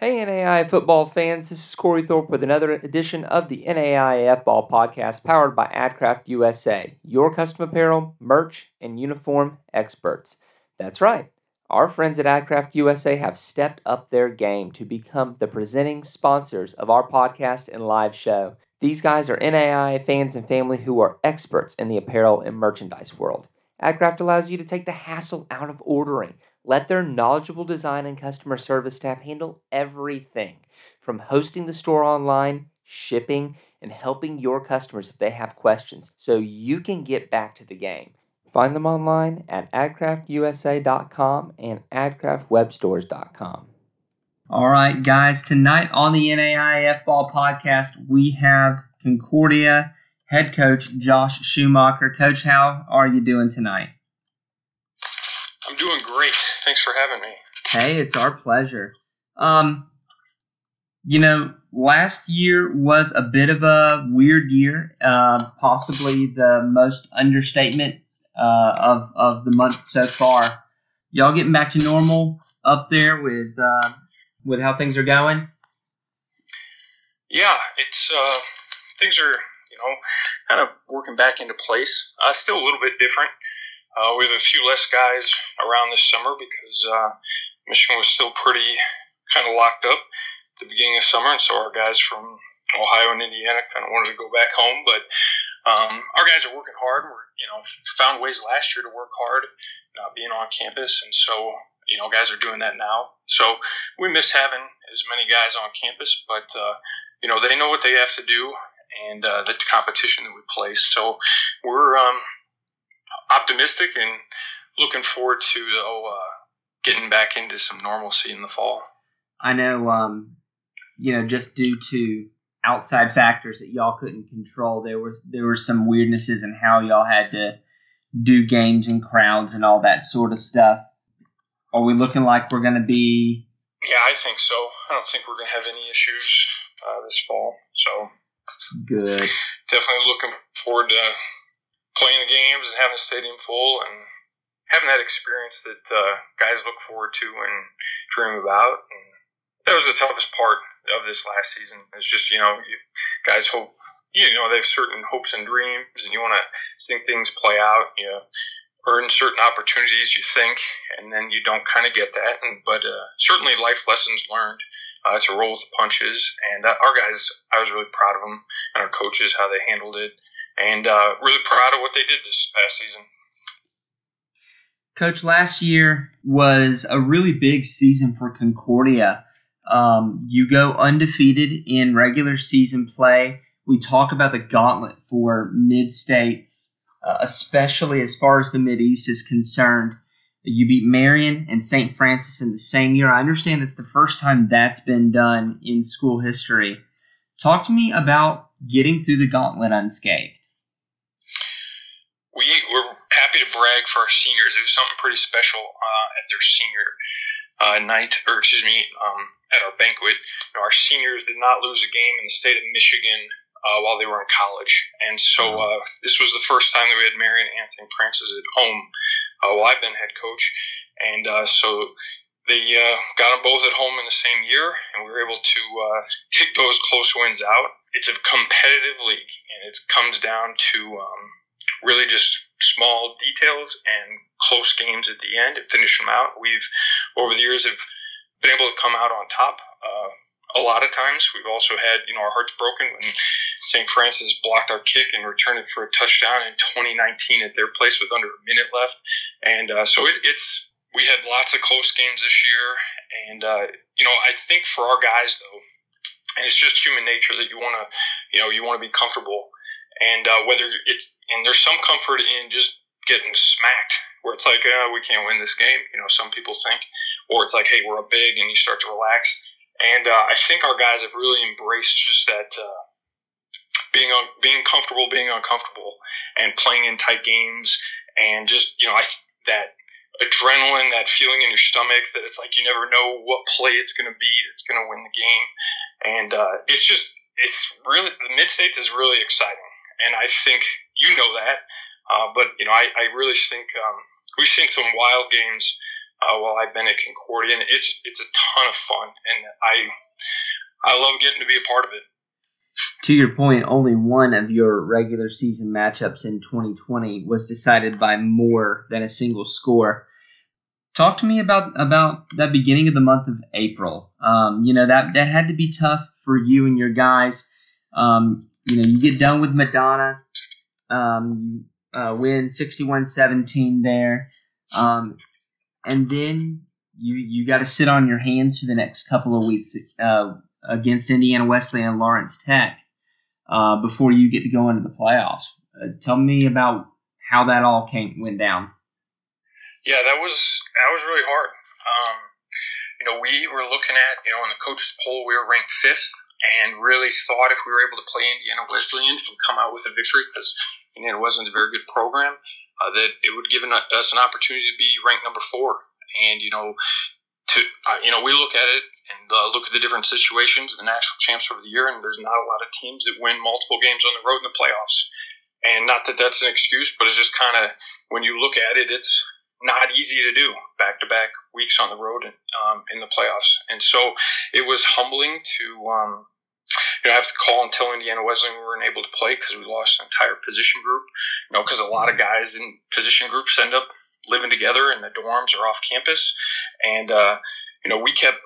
Hey, NAIA football fans, this is Cory Thorpe with another edition of the NAIAF Ball Podcast powered by AdCraft USA, your custom apparel, merch, and uniform experts. That's right, our friends at AdCraft USA have stepped up their game to become the presenting sponsors of our podcast and live show. These guys are NAIA fans and family who are experts in the apparel and merchandise world. AdCraft allows you to take the hassle out of ordering let their knowledgeable design and customer service staff handle everything from hosting the store online, shipping, and helping your customers if they have questions so you can get back to the game. Find them online at adcraftusa.com and adcraftwebstores.com. All right, guys, tonight on the NAIAF Ball Podcast, we have Concordia head coach Josh Schumacher. Coach, how are you doing tonight? I'm doing great. Thanks for having me. Hey, it's our pleasure. Um, you know, last year was a bit of a weird year, uh, possibly the most understatement uh, of of the month so far. Y'all getting back to normal up there with uh, with how things are going? Yeah, it's uh, things are you know kind of working back into place. Uh, still a little bit different. Uh, we have a few less guys around this summer because uh, Michigan was still pretty kind of locked up at the beginning of summer, and so our guys from Ohio and Indiana kind of wanted to go back home. But um, our guys are working hard. We're you know found ways last year to work hard, not being on campus, and so you know guys are doing that now. So we miss having as many guys on campus, but uh, you know they know what they have to do and uh, the competition that we place. So we're um, optimistic and looking forward to oh, uh, getting back into some normalcy in the fall. I know, um, you know, just due to outside factors that y'all couldn't control, there were there were some weirdnesses in how y'all had to do games and crowds and all that sort of stuff. Are we looking like we're going to be? Yeah, I think so. I don't think we're going to have any issues uh, this fall. So good. Definitely looking forward to playing the games and having the stadium full and having that experience that uh, guys look forward to and dream about. And that was the toughest part of this last season. It's just you know, you guys hope you know they have certain hopes and dreams, and you want to see things play out. You know, earn certain opportunities you think, and then you don't kind of get that. And, but uh, certainly life lessons learned uh, to roll with the punches. And uh, our guys, I was really proud of them and our coaches how they handled it, and uh, really proud of what they did this past season. Coach, last year was a really big season for Concordia. Um, you go undefeated in regular season play. We talk about the gauntlet for mid states uh, especially as far as the Mid East is concerned. You beat Marian and St. Francis in the same year. I understand it's the first time that's been done in school history. Talk to me about getting through the gauntlet unscathed. We were happy to brag for our seniors. It was something pretty special uh, at their senior uh, night, or excuse me, um, at our banquet. You know, our seniors did not lose a game in the state of Michigan uh, while they were in college. And so uh, this was the first time that we had Marian and St. Francis at home uh, while I've been head coach. And uh, so they uh, got them both at home in the same year, and we were able to uh, take those close wins out. It's a competitive league, and it comes down to um, really just small details and close games at the end and finish them out. We've, over the years, have been able to come out on top a lot of times. We've also had, you know, our hearts broken when St. Francis blocked our kick and returned it for a touchdown in 2019 at their place with under a minute left. And uh, so it, it's we had lots of close games this year, and uh, you know, I think for our guys though, and it's just human nature that you want to, you know, you want to be comfortable, and uh, whether it's and there's some comfort in just getting smacked where it's like, uh, we can't win this game. You know, some people think, or it's like, hey, we're up big, and you start to relax. And uh, I think our guys have really embraced just that uh, being un- being comfortable, being uncomfortable, and playing in tight games, and just you know, I that adrenaline, that feeling in your stomach that it's like you never know what play it's going to be that's going to win the game, and uh, it's just it's really the mid states is really exciting, and I think you know that, uh, but you know I, I really think um, we've seen some wild games uh, while I've been at Concordia, and it's it's a ton of fun, and I I love getting to be a part of it. To your point, only one of your regular season matchups in 2020 was decided by more than a single score. Talk to me about about that beginning of the month of April. Um, you know that that had to be tough for you and your guys. Um, you know, you get done with Madonna, um, uh, win 61-17 there, um, and then you you got to sit on your hands for the next couple of weeks uh, against Indiana Wesleyan and Lawrence Tech uh, before you get to go into the playoffs. Uh, tell me about how that all came went down. Yeah, that was that was really hard. Um, you know, we were looking at you know in the coaches poll we were ranked fifth, and really thought if we were able to play Indiana Wesleyan and come out with a victory because Indiana wasn't a very good program, uh, that it would give us an opportunity to be ranked number four. And you know, to uh, you know, we look at it and uh, look at the different situations, the national champs over the year, and there's not a lot of teams that win multiple games on the road in the playoffs. And not that that's an excuse, but it's just kind of when you look at it, it's not easy to do back to back weeks on the road um, in the playoffs. And so it was humbling to um, you know have to call and tell Indiana Wesleyan we weren't able to play because we lost an entire position group. You know, because a lot of guys in position groups end up living together in the dorms or off campus, and uh, you know we kept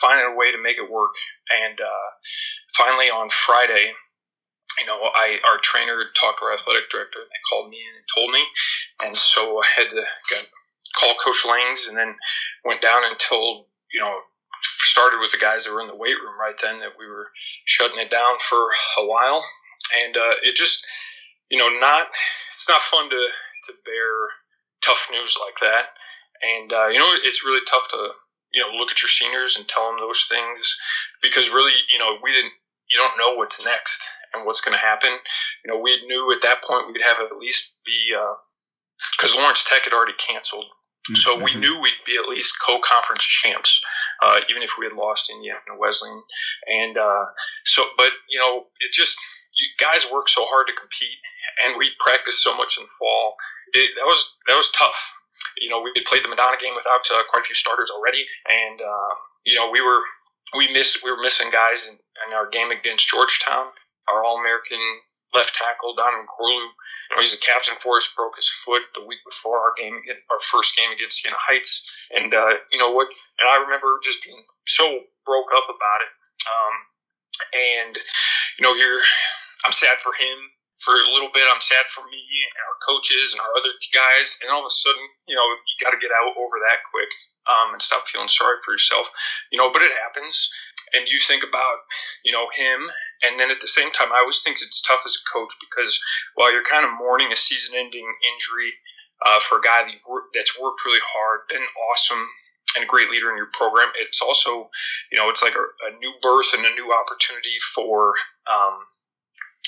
finding a way to make it work. And uh, finally on Friday you know, I our trainer talked to our athletic director, and they called me in and told me, and so I had to call Coach Langs, and then went down and told you know started with the guys that were in the weight room right then that we were shutting it down for a while, and uh, it just you know not it's not fun to to bear tough news like that, and uh, you know it's really tough to you know look at your seniors and tell them those things because really you know we didn't you don't know what's next and what's going to happen. You know, we knew at that point we'd have at least be because uh, Lawrence Tech had already canceled. Mm-hmm. So we mm-hmm. knew we'd be at least co-conference champs, uh, even if we had lost Indiana Wesleyan. And uh, so, but you know, it just you guys work so hard to compete, and we practiced so much in the fall. It, that was that was tough. You know, we had played the Madonna game without uh, quite a few starters already, and uh, you know we were we missed we were missing guys in, in our game against Georgetown our All American left tackle Donovan Corlew. You know, he's a captain for us. Broke his foot the week before our game, our first game against Siena Heights, and uh, you know what? And I remember just being so broke up about it. Um, and you know, here I'm sad for him for a little bit. I'm sad for me and our coaches and our other guys. And all of a sudden, you know, you got to get out over that quick um, and stop feeling sorry for yourself. You know, but it happens. And you think about, you know, him and then at the same time, I always think it's tough as a coach because while you're kind of mourning a season ending injury uh, for a guy that's worked really hard, been awesome, and a great leader in your program, it's also, you know, it's like a, a new birth and a new opportunity for um,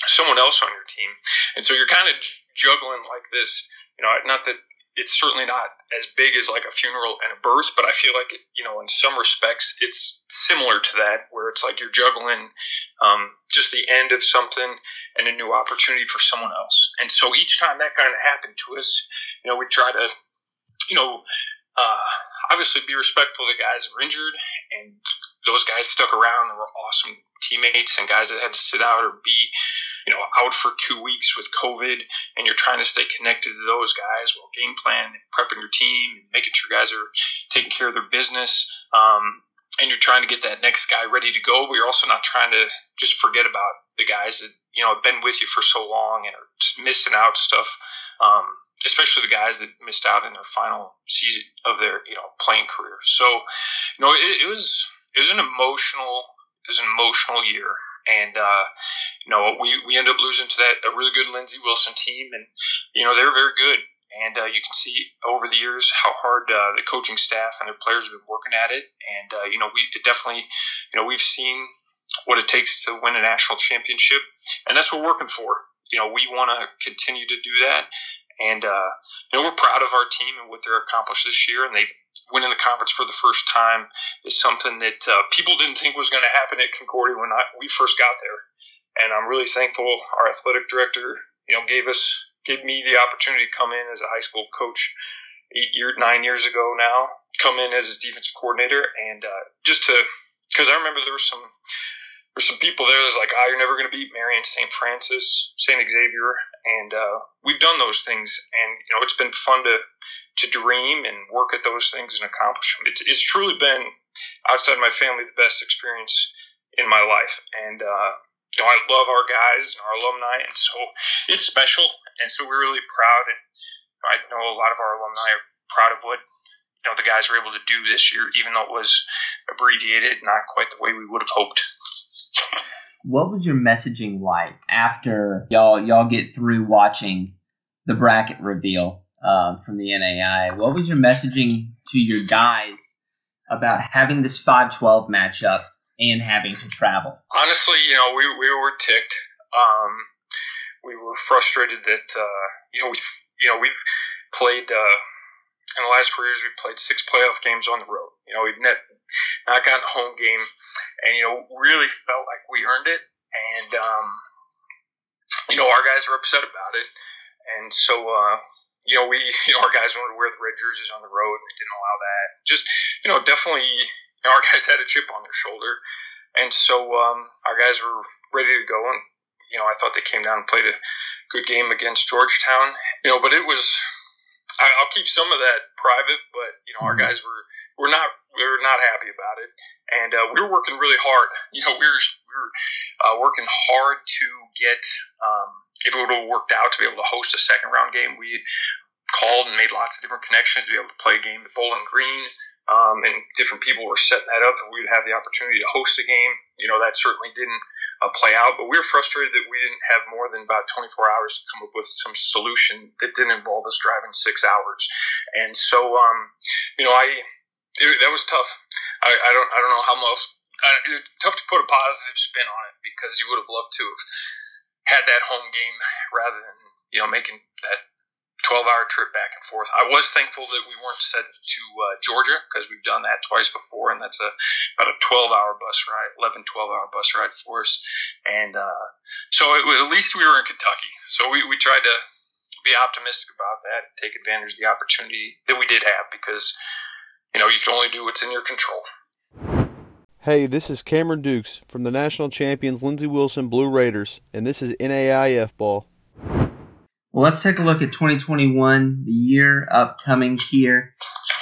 someone else on your team. And so you're kind of juggling like this. You know, not that it's certainly not as big as like a funeral and a birth, but I feel like it, you know, in some respects, it's similar to that, where it's like you're juggling um, just the end of something and a new opportunity for someone else. And so each time that kind of happened to us, you know, we try to, you know, uh, obviously be respectful of the guys who were injured, and those guys stuck around and were awesome teammates and guys that had to sit out or be, you know, out for two weeks with COVID, and you're trying to stay connected to those guys while game plan prepping your team and making sure guys are taking care of their business. Um, and you're trying to get that next guy ready to go, but you're also not trying to just forget about the guys that you know have been with you for so long and are missing out stuff. Um, especially the guys that missed out in their final season of their you know playing career. So, you know, it, it was it was an emotional it was an emotional year. And uh, you know we, we ended up losing to that a really good Lindsey Wilson team, and you know they're very good. And uh, you can see over the years how hard uh, the coaching staff and their players have been working at it. And uh, you know we definitely you know we've seen what it takes to win a national championship, and that's what we're working for. You know we want to continue to do that, and uh, you know we're proud of our team and what they're accomplished this year, and they've winning the conference for the first time is something that uh, people didn't think was going to happen at Concordia when I, we first got there. And I'm really thankful our athletic director, you know, gave us, gave me the opportunity to come in as a high school coach eight year, nine years ago now come in as his defensive coordinator, and uh, just to because I remember there were some there's some people there that's like, ah, oh, you're never going to beat Marian St. Francis, St. Xavier, and uh, we've done those things, and you know it's been fun to to dream and work at those things and accomplish them. It's, it's truly been outside my family the best experience in my life, and uh, you know I love our guys and our alumni, and so it's special, and so we're really proud, and I know a lot of our alumni are proud of what you know the guys were able to do this year, even though it was abbreviated, not quite the way we would have hoped. What was your messaging like after y'all y'all get through watching the bracket reveal um, from the NAIA? What was your messaging to your guys about having this five twelve matchup and having to travel? Honestly, you know, we we were ticked. Um, we were frustrated that uh, you know we you know we've played. Uh, in the last four years, we've played six playoff games on the road. You know, we've net, not gotten a home game, and you know, really felt like we earned it. And um, you know, our guys are upset about it, and so uh, you know, we you know our guys wanted to wear the red jerseys on the road, and they didn't allow that. Just you know, definitely, you know, our guys had a chip on their shoulder, and so um, our guys were ready to go, and you know, I thought they came down and played a good game against Georgetown. You know, but it was I'll keep some of that private, but you know, our mm-hmm. guys were were not we were not happy about it, and uh, we were working really hard. You know, we were we were uh, working hard to get um, if it would have worked out to be able to host a second round game. We called and made lots of different connections to be able to play a game at Bowling Green um, and different people were setting that up, and we would have the opportunity to host the game. You know, that certainly didn't uh, play out, but we were frustrated that we didn't have more than about 24 hours to come up with some solution that didn't involve us driving six hours. And so, um, you know, I it, that was tough. I, I, don't I don't know how much. Uh, tough to put a positive spin on it because you would have loved to have had that home game rather than you know making that 12 hour trip back and forth. I was thankful that we weren't sent to uh, Georgia because we've done that twice before, and that's a about a 12 hour bus ride, 11, 12 hour bus ride for us. And uh, so it, at least we were in Kentucky. So we, we tried to be optimistic about that, take advantage of the opportunity that we did have because, you know, you can only do what's in your control. Hey, this is Cameron Dukes from the national champions Lindsey Wilson Blue Raiders, and this is NAIAF Ball. Well, let's take a look at 2021, the year upcoming here.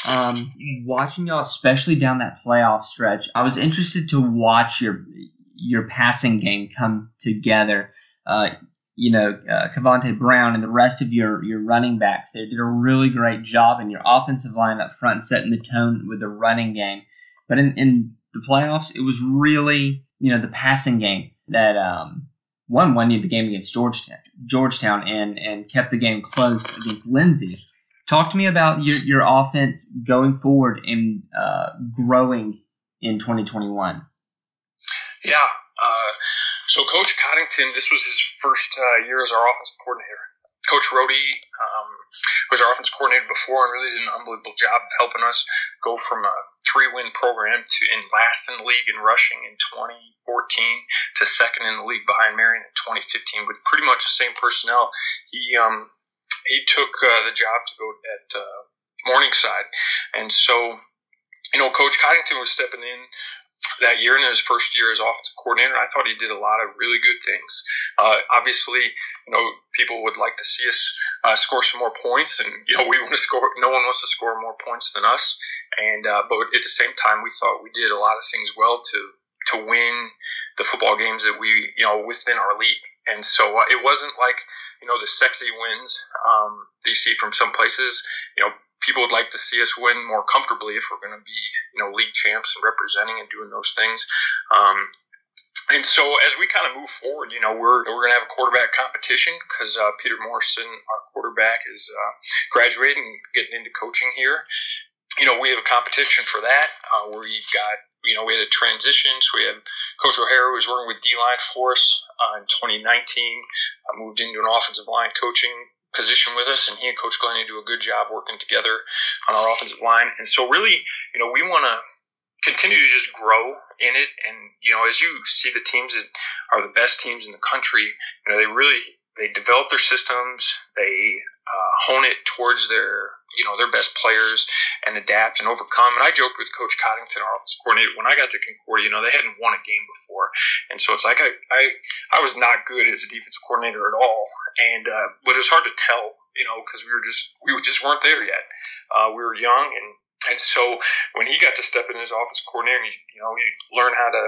Um, watching y'all, especially down that playoff stretch, I was interested to watch your your passing game come together. Uh, you know, uh, Cavante Brown and the rest of your your running backs there did a really great job in your offensive line up front, setting the tone with the running game. But in, in the playoffs, it was really you know the passing game that um, one won you the game against Georgetown, Georgetown, and and kept the game close against Lindsey. Talk to me about your, your offense going forward and uh, growing in 2021. Yeah. Uh, so Coach Coddington, this was his first uh, year as our offensive coordinator. Coach Rohde um, was our offense coordinator before and really did an unbelievable job of helping us go from a three win program to in last in the league in rushing in 2014 to second in the league behind Marian in 2015 with pretty much the same personnel. He um, he took uh, the job to go at uh, Morningside, and so you know Coach Coddington was stepping in that year in his first year as offensive coordinator. I thought he did a lot of really good things. Uh, obviously, you know, people would like to see us uh, score some more points, and you know, we want to score. No one wants to score more points than us. And uh, but at the same time, we thought we did a lot of things well to to win the football games that we you know within our league. And so uh, it wasn't like you know the sexy wins um, that you see from some places. You know, people would like to see us win more comfortably if we're going to be, you know, league champs and representing and doing those things. Um, and so as we kind of move forward, you know, we're, we're going to have a quarterback competition because uh, Peter Morrison, our quarterback, is uh, graduating and getting into coaching here. You know, we have a competition for that uh, where you've got, you know, we had a transition. So we had Coach O'Hara, who was working with D line for us uh, in 2019, uh, moved into an offensive line coaching position with us, and he and Coach Glennie do a good job working together on our offensive line. And so, really, you know, we want to continue to just grow in it. And you know, as you see the teams that are the best teams in the country, you know, they really they develop their systems, they uh, hone it towards their you know their best players and adapt and overcome. And I joked with Coach Coddington, our offensive coordinator, when I got to Concordia. You know, they hadn't won a game before, and so it's like I I, I was not good as a defensive coordinator at all, and uh, but it's hard to tell. You know, because we were just we just weren't there yet. Uh, we were young, and and so when he got to step in as offensive coordinator, you, you know, you learn how to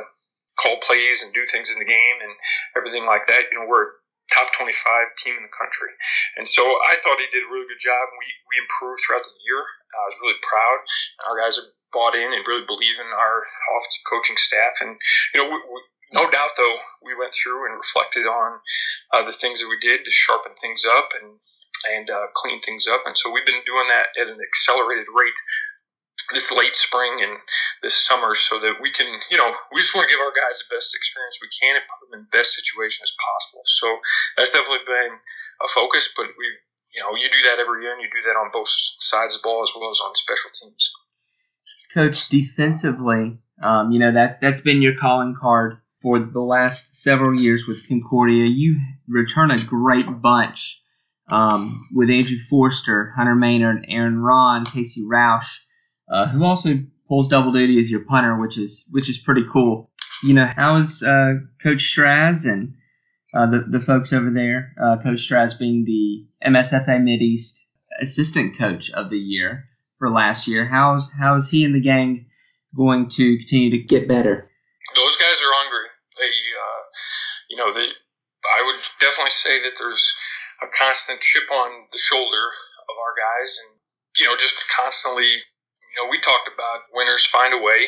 call plays and do things in the game and everything like that. You know, we're top 25 team in the country. And so I thought he did a really good job. We, we improved throughout the year. I was really proud. Our guys have bought in and really believe in our coaching staff. And, you know, we, we, no doubt, though, we went through and reflected on uh, the things that we did to sharpen things up and and uh, clean things up. And so we've been doing that at an accelerated rate this late spring and this summer so that we can, you know, we just want to give our guys the best experience we can and put them in the best situation as possible. So that's definitely been a focus, but we, you know, you do that every year and you do that on both sides of the ball as well as on special teams. Coach, defensively, um, you know, that's, that's been your calling card for the last several years with Concordia. You return a great bunch um, with Andrew Forster, Hunter Maynard, Aaron Ron, Casey Roush uh, who also pulls double duty as your punter, which is which is pretty cool. You know, how's uh, Coach Straz and uh, the the folks over there? Uh, coach Straz being the MSFA Mid East Assistant Coach of the Year for last year. How's how's he and the gang going to continue to get better? Those guys are hungry. They, uh, you know, they. I would definitely say that there's a constant chip on the shoulder of our guys, and you know, just constantly you know, we talked about winners find a way,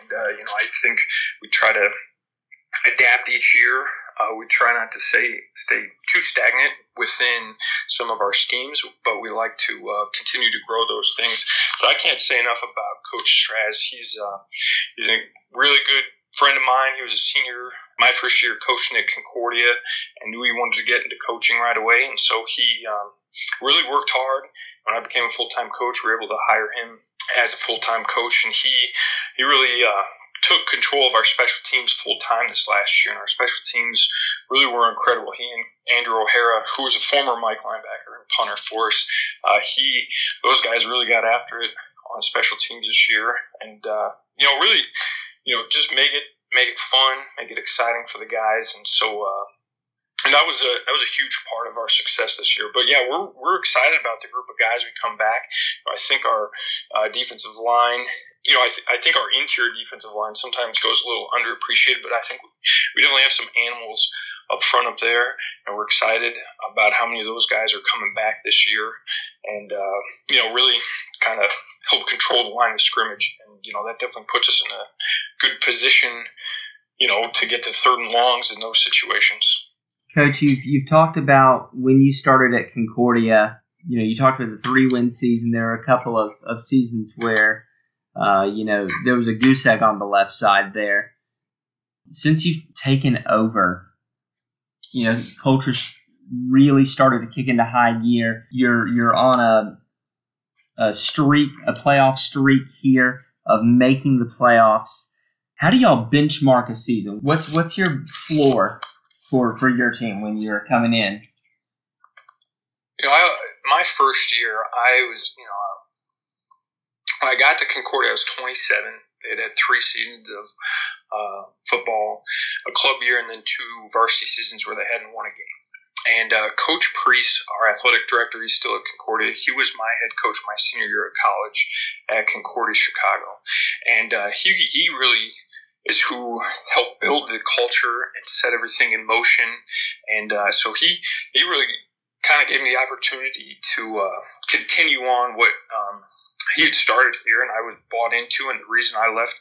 and uh, you know, I think we try to adapt each year. Uh, we try not to say stay too stagnant within some of our schemes, but we like to uh, continue to grow those things. But I can't say enough about Coach Straz. He's uh, he's a really good friend of mine. He was a senior my first year coaching at Concordia, and knew he wanted to get into coaching right away, and so he. Um, really worked hard. When I became a full time coach, we were able to hire him as a full time coach, and he he really uh, took control of our special teams full time this last year. And our special teams really were incredible. He and Andrew O'Hara, who was a former Mike linebacker and punter for us, uh, he those guys really got after it on special teams this year, and uh, you know really you know just make it make it fun, make it exciting for the guys, and so uh, and that was a that was a huge part of our success this year. But yeah, we're we're excited about the group of guys we come back. I think our uh, defensive line. You know, I, th- I think our interior defensive line sometimes goes a little underappreciated, but I think we definitely have some animals up front up there, and we're excited about how many of those guys are coming back this year, and uh, you know, really kind of help control the line of scrimmage, and you know that definitely puts us in a good position, you know, to get to third and longs in those situations. Coach, you've, you've talked about when you started at Concordia, you know, you talked about the three win season. There are a couple of, of seasons where, uh, you know, there was a goose egg on the left side there. Since you've taken over, you know, culture's really started to kick into high gear. You're you're on a a streak, a playoff streak here of making the playoffs. How do y'all benchmark a season? What's what's your floor for for your team when you're coming in? You know, I, my first year, I was you know when I got to Concordia, I was 27. They had had three seasons of uh, football, a club year, and then two varsity seasons where they hadn't won a game. And uh, Coach Priest, our athletic director, he's still at Concordia. He was my head coach my senior year at college at Concordia, Chicago. And uh, he, he really is who helped build the culture and set everything in motion. And uh, so he he really kind of gave me the opportunity to uh, continue on what um, he had started here, and I was bought into. And the reason I left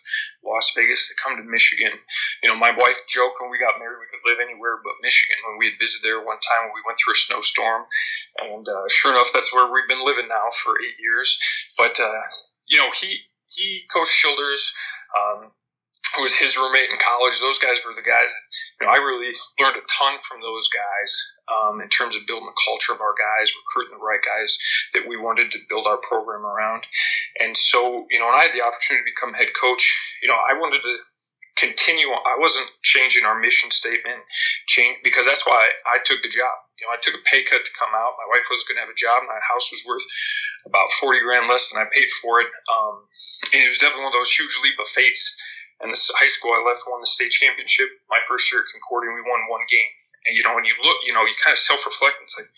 Las Vegas to come to Michigan, you know, my wife joked when we got married we could live anywhere but Michigan. When we had visited there one time, when we went through a snowstorm, and uh, sure enough, that's where we've been living now for eight years. But uh, you know, he he, Coach Childers. Um, who was his roommate in college. Those guys were the guys. You know, I really learned a ton from those guys um, in terms of building the culture of our guys, recruiting the right guys that we wanted to build our program around. And so, you know, when I had the opportunity to become head coach, you know, I wanted to continue. I wasn't changing our mission statement, change because that's why I took the job. You know, I took a pay cut to come out. My wife was going to have a job. My house was worth about 40 grand less than I paid for it. Um, and it was definitely one of those huge leap of faith. And the high school I left won the state championship. My first year at Concordia, we won one game. And you know, when you look, you know, you kind of self reflect. It's like,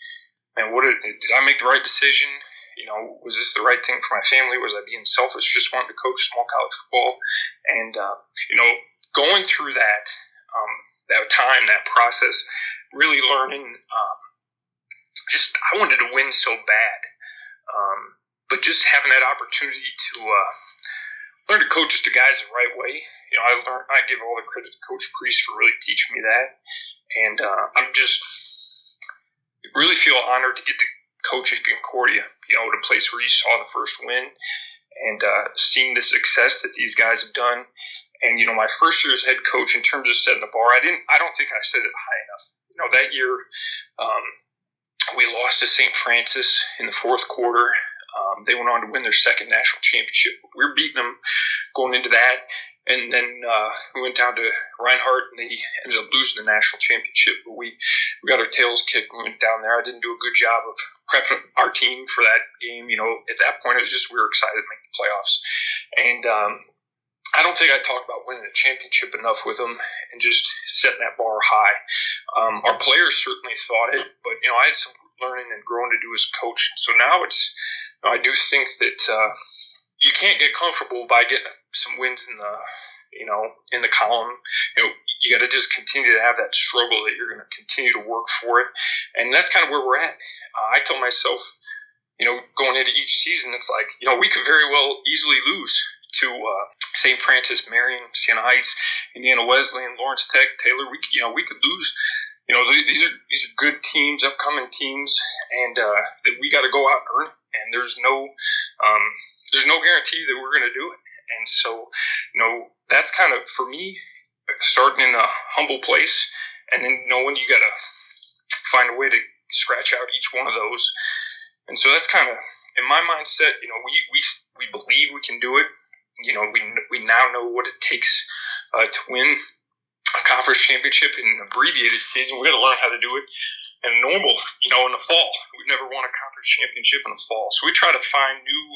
man, what did, did I make the right decision? You know, was this the right thing for my family? Was I being selfish, just wanting to coach small college football? And uh, you know, going through that, um, that time, that process, really learning. Um, just I wanted to win so bad, um, but just having that opportunity to uh, learn to coach just the guys the right way. You know, I learned. I give all the credit to Coach Priest for really teaching me that, and uh, I'm just really feel honored to get to coach at Concordia. You know, a place where you saw the first win, and uh, seeing the success that these guys have done. And you know, my first year as head coach, in terms of setting the bar, I didn't. I don't think I set it high enough. You know, that year um, we lost to St. Francis in the fourth quarter. Um, they went on to win their second national championship. We were beating them going into that, and then uh, we went down to Reinhardt, and they ended up losing the national championship. But we we got our tails kicked. We went down there. I didn't do a good job of prepping our team for that game. You know, at that point, it was just we were excited to make the playoffs, and um, I don't think I talked about winning a championship enough with them and just setting that bar high. Um, our players certainly thought it, but you know I had some learning and growing to do as a coach. So now it's I do think that uh, you can't get comfortable by getting some wins in the you know in the column. You know you got to just continue to have that struggle that you're going to continue to work for it, and that's kind of where we're at. Uh, I tell myself. You know, going into each season, it's like you know we could very well easily lose to uh, St. Francis, Marian, Siena Heights, Indiana Wesleyan, Lawrence Tech, Taylor. We you know we could lose. You know these are these are good teams, upcoming teams, and uh, we got to go out and earn. It. And there's no um, there's no guarantee that we're going to do it. And so you know that's kind of for me starting in a humble place, and then knowing you got to find a way to scratch out each one of those. And so that's kind of in my mindset. You know we we we believe we can do it you know, we, we now know what it takes uh, to win a conference championship in an abbreviated season. We got to learn how to do it in normal, you know, in the fall. We've never won a conference championship in the fall. So we try to find new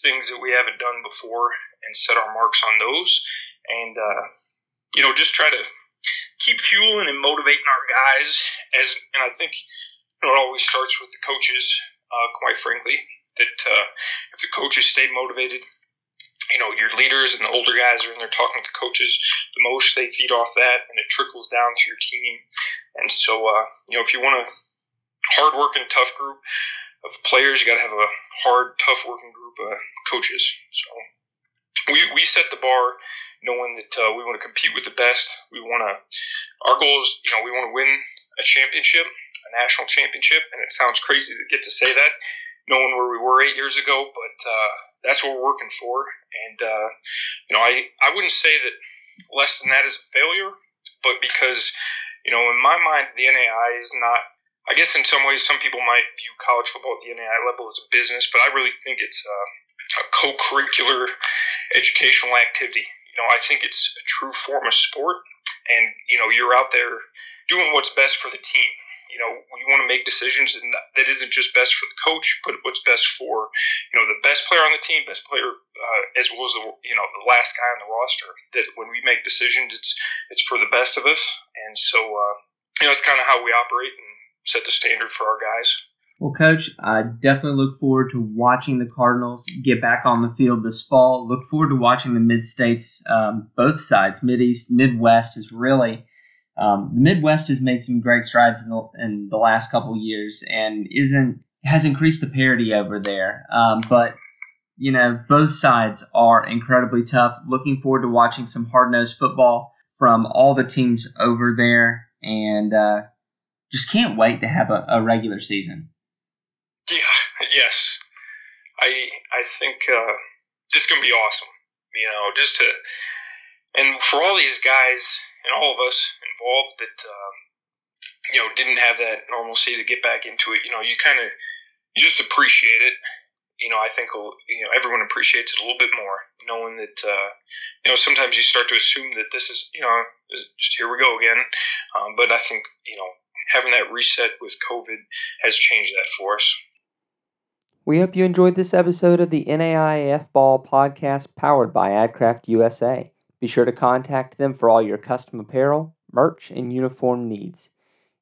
things that we haven't done before and set our marks on those. And, uh, you know, just try to keep fueling and motivating our guys. As And I think it always starts with the coaches, uh, quite frankly, that uh, if the coaches stay motivated, you know, your leaders and the older guys are in there talking to coaches the most. They feed off that, and it trickles down to your team. And so, uh, you know, if you want a hard-working, tough group of players, you got to have a hard, tough-working group of coaches. So we, we set the bar knowing that uh, we want to compete with the best. We want to, our goal is, you know, we want to win a championship, a national championship. And it sounds crazy to get to say that, knowing where we were eight years ago, but uh, that's what we're working for. And uh, you know, I I wouldn't say that less than that is a failure, but because you know, in my mind, the NAIA is not. I guess in some ways, some people might view college football at the NAIA level as a business, but I really think it's a, a co-curricular educational activity. You know, I think it's a true form of sport, and you know, you're out there doing what's best for the team you know, you want to make decisions that isn't just best for the coach, but what's best for, you know, the best player on the team, best player, uh, as well as the, you know, the last guy on the roster. That when we make decisions, it's, it's for the best of us. And so, uh, you know, it's kind of how we operate and set the standard for our guys. Well, Coach, I definitely look forward to watching the Cardinals get back on the field this fall. Look forward to watching the mid states, um, both sides, Mid East, Midwest, is really um, the Midwest has made some great strides in the, in the last couple years and isn't has increased the parity over there. Um, but you know, both sides are incredibly tough. Looking forward to watching some hard nosed football from all the teams over there, and uh, just can't wait to have a, a, regular season. Yeah. Yes. I I think uh, this is gonna be awesome. You know, just to and for all these guys and all of us involved that uh, you know didn't have that normalcy to get back into it. You know, you kind of you just appreciate it. You know, I think you know everyone appreciates it a little bit more, knowing that uh, you know sometimes you start to assume that this is you know just here we go again. Um, but I think you know having that reset with COVID has changed that for us. We hope you enjoyed this episode of the NAIAF Ball podcast powered by AdCraft USA. Be sure to contact them for all your custom apparel, merch, and uniform needs.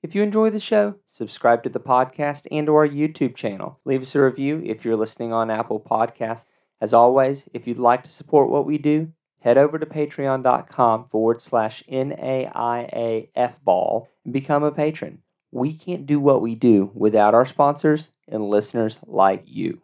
If you enjoy the show, subscribe to the podcast and to our YouTube channel. Leave us a review if you're listening on Apple Podcasts. As always, if you'd like to support what we do, head over to patreon.com forward slash NAIAF ball become a patron. We can't do what we do without our sponsors and listeners like you.